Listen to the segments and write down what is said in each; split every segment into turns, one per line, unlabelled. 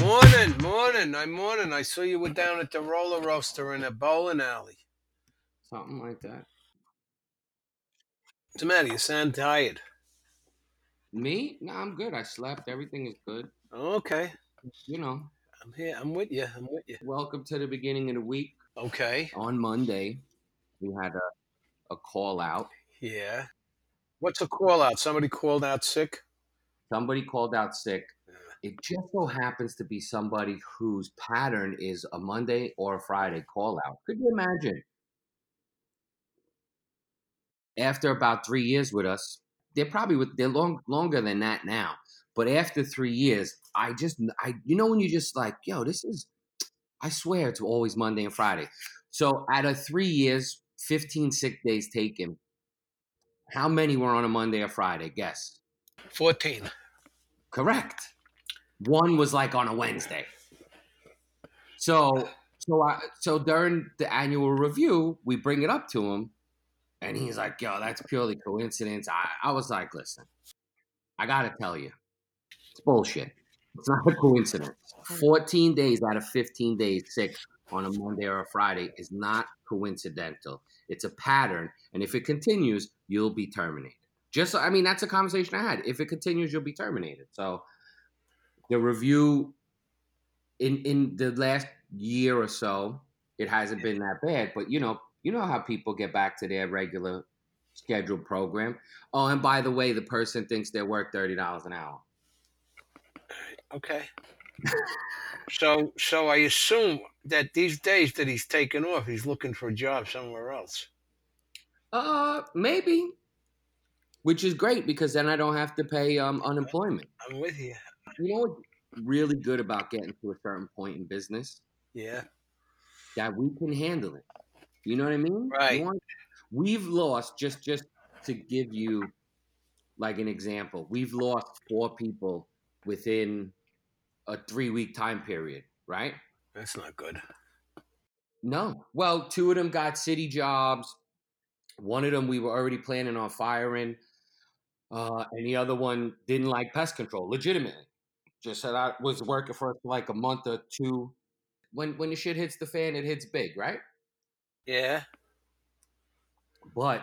Morning, morning. I'm morning. I saw you were down at the roller roaster in a bowling alley.
Something like that.
What's the matter? You sound tired.
Me? No, I'm good. I slept. Everything is good.
Okay.
You know,
I'm here. I'm with you. I'm with you.
welcome to the beginning of the week.
Okay.
On Monday, we had a, a call out.
Yeah. What's a call out? Somebody called out sick?
Somebody called out sick. It just so happens to be somebody whose pattern is a Monday or a Friday call out. Could you imagine? After about three years with us, they're probably with they're long longer than that now. But after three years, I just I you know when you just like, yo, this is I swear it's always Monday and Friday. So out of three years, 15 sick days taken, how many were on a Monday or Friday? Guess.
14.
Correct. One was like on a Wednesday. So so I so during the annual review, we bring it up to him, and he's like, "Yo, that's purely coincidence." I, I was like, "Listen, I gotta tell you, it's bullshit. It's not a coincidence. Fourteen days out of fifteen days sick on a Monday or a Friday is not coincidental. It's a pattern, and if it continues, you'll be terminated." Just, I mean, that's a conversation I had. If it continues, you'll be terminated. So the review in in the last year or so, it hasn't been that bad. But you know, you know how people get back to their regular scheduled program. Oh, and by the way, the person thinks they're worth thirty dollars an hour.
Okay. so so I assume that these days that he's taken off, he's looking for a job somewhere else.
Uh, maybe. Which is great because then I don't have to pay um, unemployment.
I'm with you.
You know what's really good about getting to a certain point in business?
Yeah.
That we can handle it. You know what I mean?
Right.
Want- We've lost just just to give you like an example. We've lost four people within a three week time period, right?
That's not good.
No. Well, two of them got city jobs. One of them we were already planning on firing. Uh, and the other one didn't like pest control, legitimately. Just said I was working for for like a month or two. When when the shit hits the fan, it hits big, right?
Yeah.
But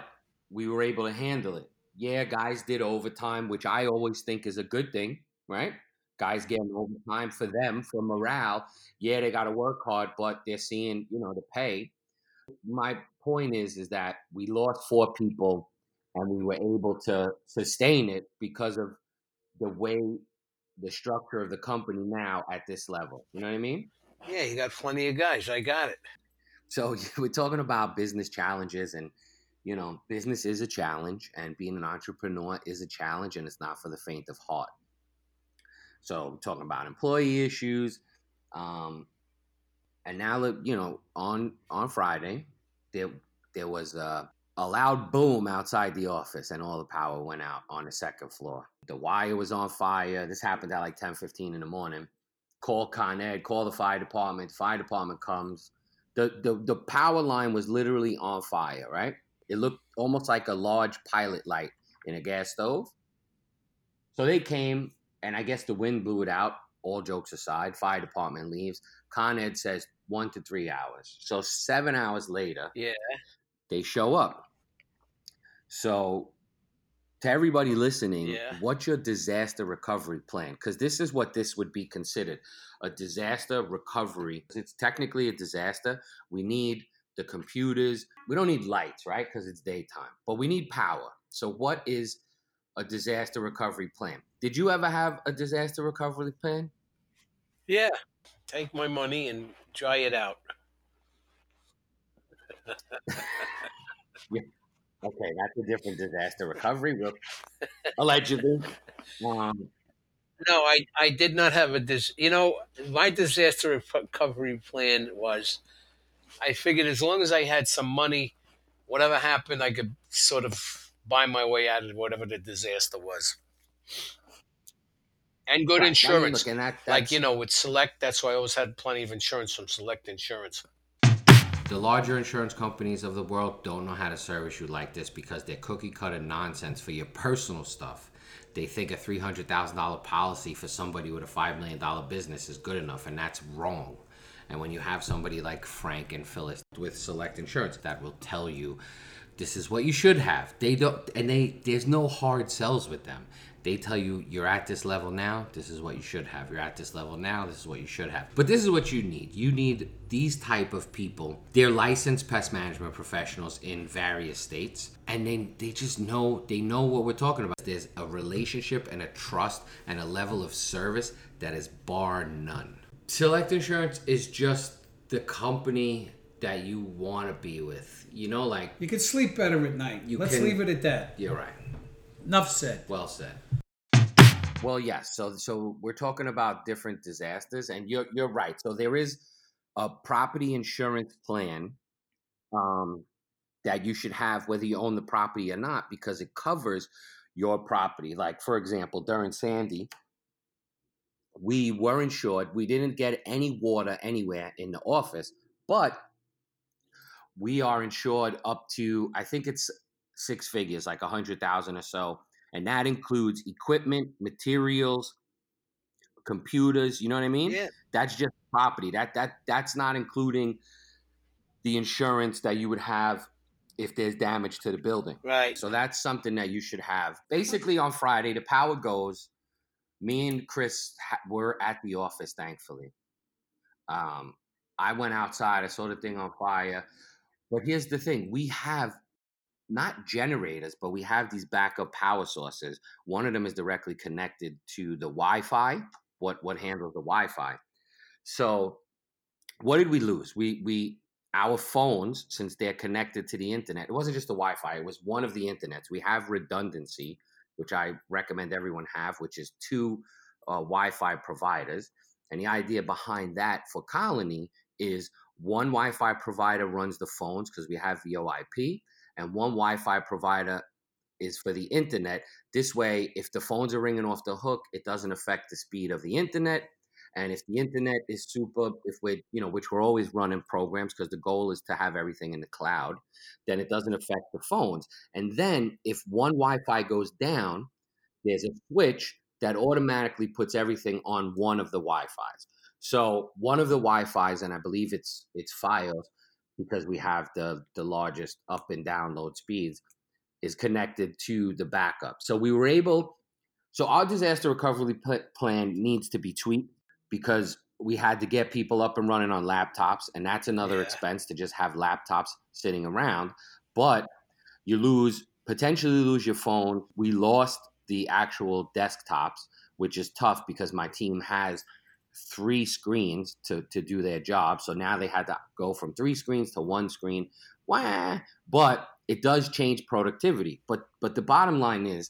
we were able to handle it. Yeah, guys did overtime, which I always think is a good thing, right? Guys getting overtime for them, for morale. Yeah, they got to work hard, but they're seeing, you know, the pay. My point is, is that we lost four people, and we were able to sustain it because of the way, the structure of the company now at this level. You know what I mean?
Yeah, you got plenty of guys. I got it.
So we're talking about business challenges and you know, business is a challenge and being an entrepreneur is a challenge and it's not for the faint of heart. So we're talking about employee issues. Um, and now you know, on on Friday, there there was a, a loud boom outside the office and all the power went out on the second floor. The wire was on fire. This happened at like 10, 15 in the morning. Call Con Ed, call the fire department. Fire department comes. The, the the power line was literally on fire, right? It looked almost like a large pilot light in a gas stove. So they came, and I guess the wind blew it out. All jokes aside, fire department leaves. Con Ed says one to three hours. So seven hours later,
Yeah.
they show up. So, to everybody listening,
Yeah.
what's your disaster recovery plan? Because this is what this would be considered a disaster recovery. It's technically a disaster. We need the computers. We don't need lights, right? Because it's daytime, but we need power. So, what is a disaster recovery plan? Did you ever have a disaster recovery plan?
Yeah. Take my money and dry it out.
Okay, that's a different disaster recovery. Well, Allegedly. Um,
No, I, I did not have a dis. You know, my disaster recovery plan was, I figured as long as I had some money, whatever happened, I could sort of buy my way out of whatever the disaster was. And good
right, I mean,
insurance,
that,
like you know, with Select. That's why I always had plenty of insurance from Select Insurance.
The larger insurance companies of the world don't know how to service you like this because they're cookie cutter nonsense for your personal stuff. they think a $300,000 policy for somebody with a $5 million business is good enough, and that's wrong. And when you have somebody like Frank and Phyllis with Select Insurance that will tell you this is what you should have. They don't and they there's no hard sells with them. They tell you you're at this level now, this is what you should have. You're at this level now, this is what you should have. But this is what you need. You need these type of people. They're licensed pest management professionals in various states and they they just know they know what we're talking about. There's a relationship and a trust and a level of service that is bar none. Select Insurance is just the company that you want to be with. You know, like
You can sleep better at night.
You
Let's
can-
leave it at that.
you're right.
Enough said.
Well said. Well, yes. So, so we're talking about different disasters, and you're you're right. So there is a property insurance plan um, that you should have, whether you own the property or not, because it covers your property. Like, for example, during Sandy, we were insured. We didn't get any water anywhere in the office, but we are insured up to I think it's six figures, like a hundred thousand or so, and that includes equipment, materials, computers. You know what I mean?
Yeah.
That's just property. That that that's not including the insurance that you would have if there's damage to the building.
Right.
So that's something that you should have. Basically, on Friday, the power goes. Me and Chris ha- were at the office, thankfully. Um, I went outside. I saw the thing on fire. But here's the thing: we have not generators, but we have these backup power sources. One of them is directly connected to the Wi-Fi. What what handles the Wi-Fi? So, what did we lose? We we our phones, since they're connected to the internet, it wasn't just the Wi-Fi; it was one of the internets. We have redundancy, which I recommend everyone have, which is two uh, Wi-Fi providers. And the idea behind that for Colony is one Wi-Fi provider runs the phones because we have VoIP, and one Wi-Fi provider is for the internet. This way, if the phones are ringing off the hook, it doesn't affect the speed of the internet. And if the internet is super, if we're, you know, which we're always running programs because the goal is to have everything in the cloud, then it doesn't affect the phones. And then if one Wi Fi goes down, there's a switch that automatically puts everything on one of the Wi Fi's. So one of the Wi Fi's, and I believe it's it's Fios because we have the the largest up and download speeds, is connected to the backup. So we were able. So our disaster recovery pl- plan needs to be tweaked because we had to get people up and running on laptops, and that's another
Yeah.
expense to just have laptops sitting around. But you lose potentially lose your phone. We lost the actual desktops, which is tough because my team has three screens to to do their job. So now they had to go from three screens to one screen. Wah! But it does change productivity. But but the bottom line is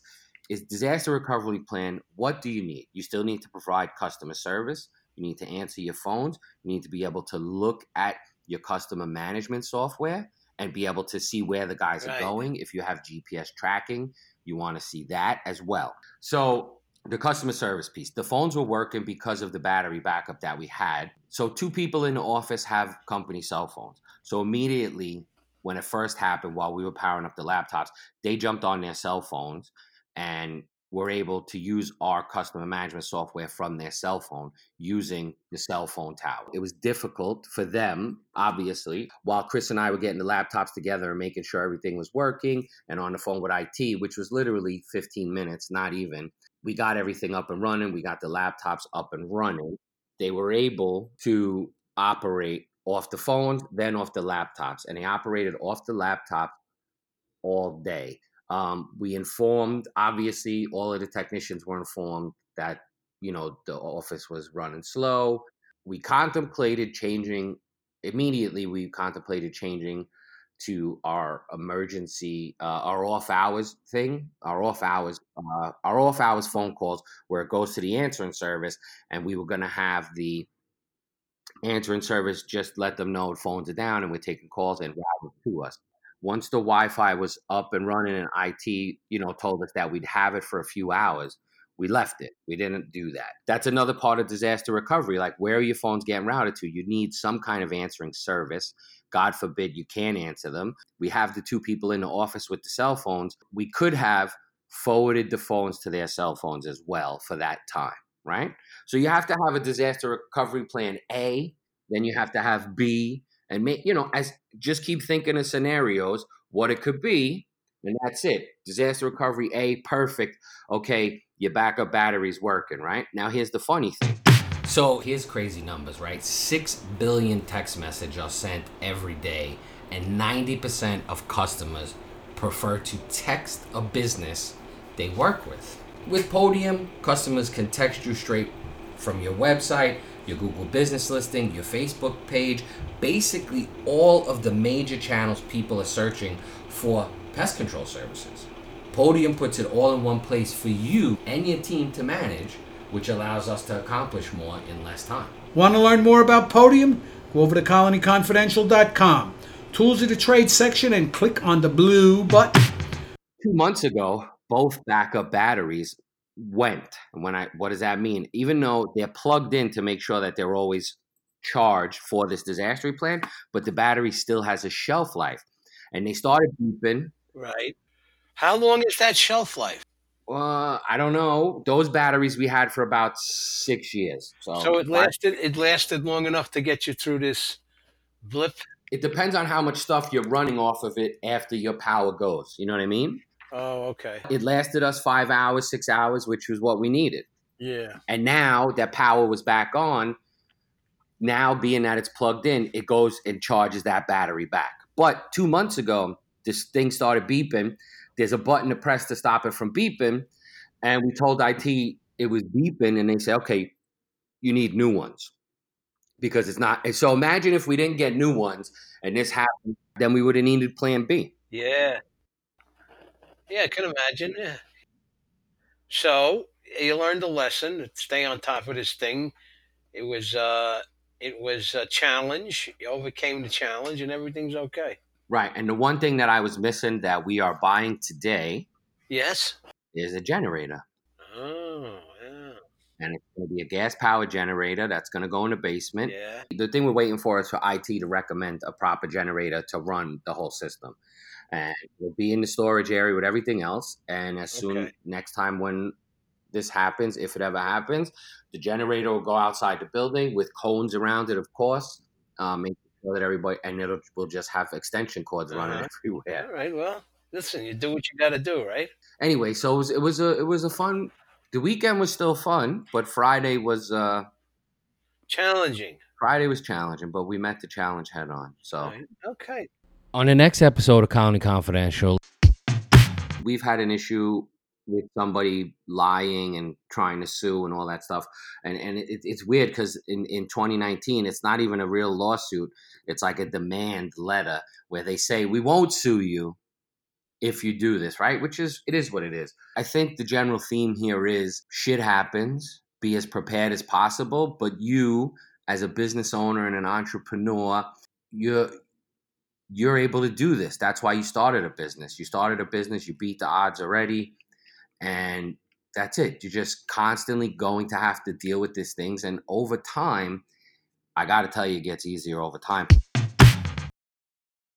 is disaster recovery plan what do you need you still need to provide customer service you need to answer your phones you need to be able to look at your customer management software and be able to see where the guys
Right.
are going if you have gps tracking you want to see that as well so the customer service piece the phones were working because of the battery backup that we had so two people in the office have company cell phones so immediately when it first happened while we were powering up the laptops they jumped on their cell phones and were able to use our customer management software from their cell phone using the cell phone tower. It was difficult for them, obviously, while Chris and I were getting the laptops together and making sure everything was working and on the phone with IT, which was literally 15 minutes, not even. We got everything up and running, we got the laptops up and running. They were able to operate off the phones, then off the laptops, and they operated off the laptop all day. Um, we informed, obviously, all of the technicians were informed that, you know, the office was running slow. We contemplated changing, immediately, we contemplated changing to our emergency, uh, our off hours thing, our off hours, uh, our off hours phone calls where it goes to the answering service. And we were going to have the answering service just let them know phones are down and we're taking calls and route to us once the Wi-Fi was up and running and IT, you know, told us that we'd have it for a few hours, we left it. We didn't do that. That's another part of disaster recovery. Like, where are your phones getting routed to? You need some kind of answering service. God forbid you can't answer them. We have the two people in the office with the cell phones. We could have forwarded the phones to their cell phones as well for that time, right? So you have to have a disaster recovery plan A, then you have to have B, and make you know as just keep thinking of scenarios what it could be, and that's it. Disaster recovery A, perfect. Okay, your backup battery's working, right? Now here's the funny thing. So here's crazy numbers, right? Six billion text messages are sent every day, and 90% of customers prefer to text a business they work with. With Podium, customers can text you straight from your website, your Google business listing, your Facebook page, basically all of the major channels people are searching for pest control services. Podium puts it all in one place for you and your team to manage which allows us to accomplish more in less time.
Want to learn more about Podium? Go over to colonyconfidential.com. Tools of the trade section and click on the blue button.
Two months ago, both backup batteries went. And when I what does that mean? Even though they're plugged in to make sure that they're always charged for this disaster plan, but the battery still has a shelf life. And they started beeping.
Right. How long is that shelf life?
Uh, I don't know. Those batteries we had for about six years. So,
So it lasted. It lasted long enough to get you through this blip.
it depends on how much stuff you're running off of it after your power goes. You know what I mean?
Oh, okay.
It lasted us five hours, six hours, which was what we needed.
Yeah.
And now that power was back on, now being that it's plugged in, it goes and charges that battery back. But two months ago, this thing started beeping. There's a button to press to stop it from beeping. And we told IT it was beeping, and they said, okay, you need new ones because it's not. And so imagine if we didn't get new ones and this happened, then we would have needed plan B.
Yeah. Yeah, I can imagine. Yeah. So you learned a lesson. Stay on top of this thing. It was uh, it was a challenge. You overcame the challenge, and everything's okay.
Right. And the one thing that I was missing that we are buying today
Yes.
is a generator.
Oh, yeah.
And it's going to be a gas powered generator that's going to go in the basement.
Yeah.
The thing we're waiting for is for IT to recommend a proper generator to run the whole system. And we'll be in the storage area with everything else. And as soon
Okay.
next time when this happens, if it ever happens, the generator will go outside the building with cones around it, of course, um, making that everybody and it will just have extension cords running
Uh-huh.
everywhere.
All right. Well, listen, you do what you got to do, right?
Anyway, so it was, it was a it was a fun. The weekend was still fun, but Friday was uh
Challenging.
Friday was challenging, but we met the challenge head on. So
Right. Okay.
On the next episode of Colony Confidential, we've had an issue with somebody lying and trying to sue and all that stuff. And and it, it's weird because in, in 2019, it's not even a real lawsuit. It's like a demand letter where they say, we won't sue you if you do this, right? Which is, it is what it is. I think the general theme here is shit happens, be as prepared as possible, but you, as a business owner and an entrepreneur, you're, you're able to do this. That's why you started a business. You started a business, you beat the odds already, and that's it. You're just constantly going to have to deal with these things. And over time, I got to tell you, it gets easier over time.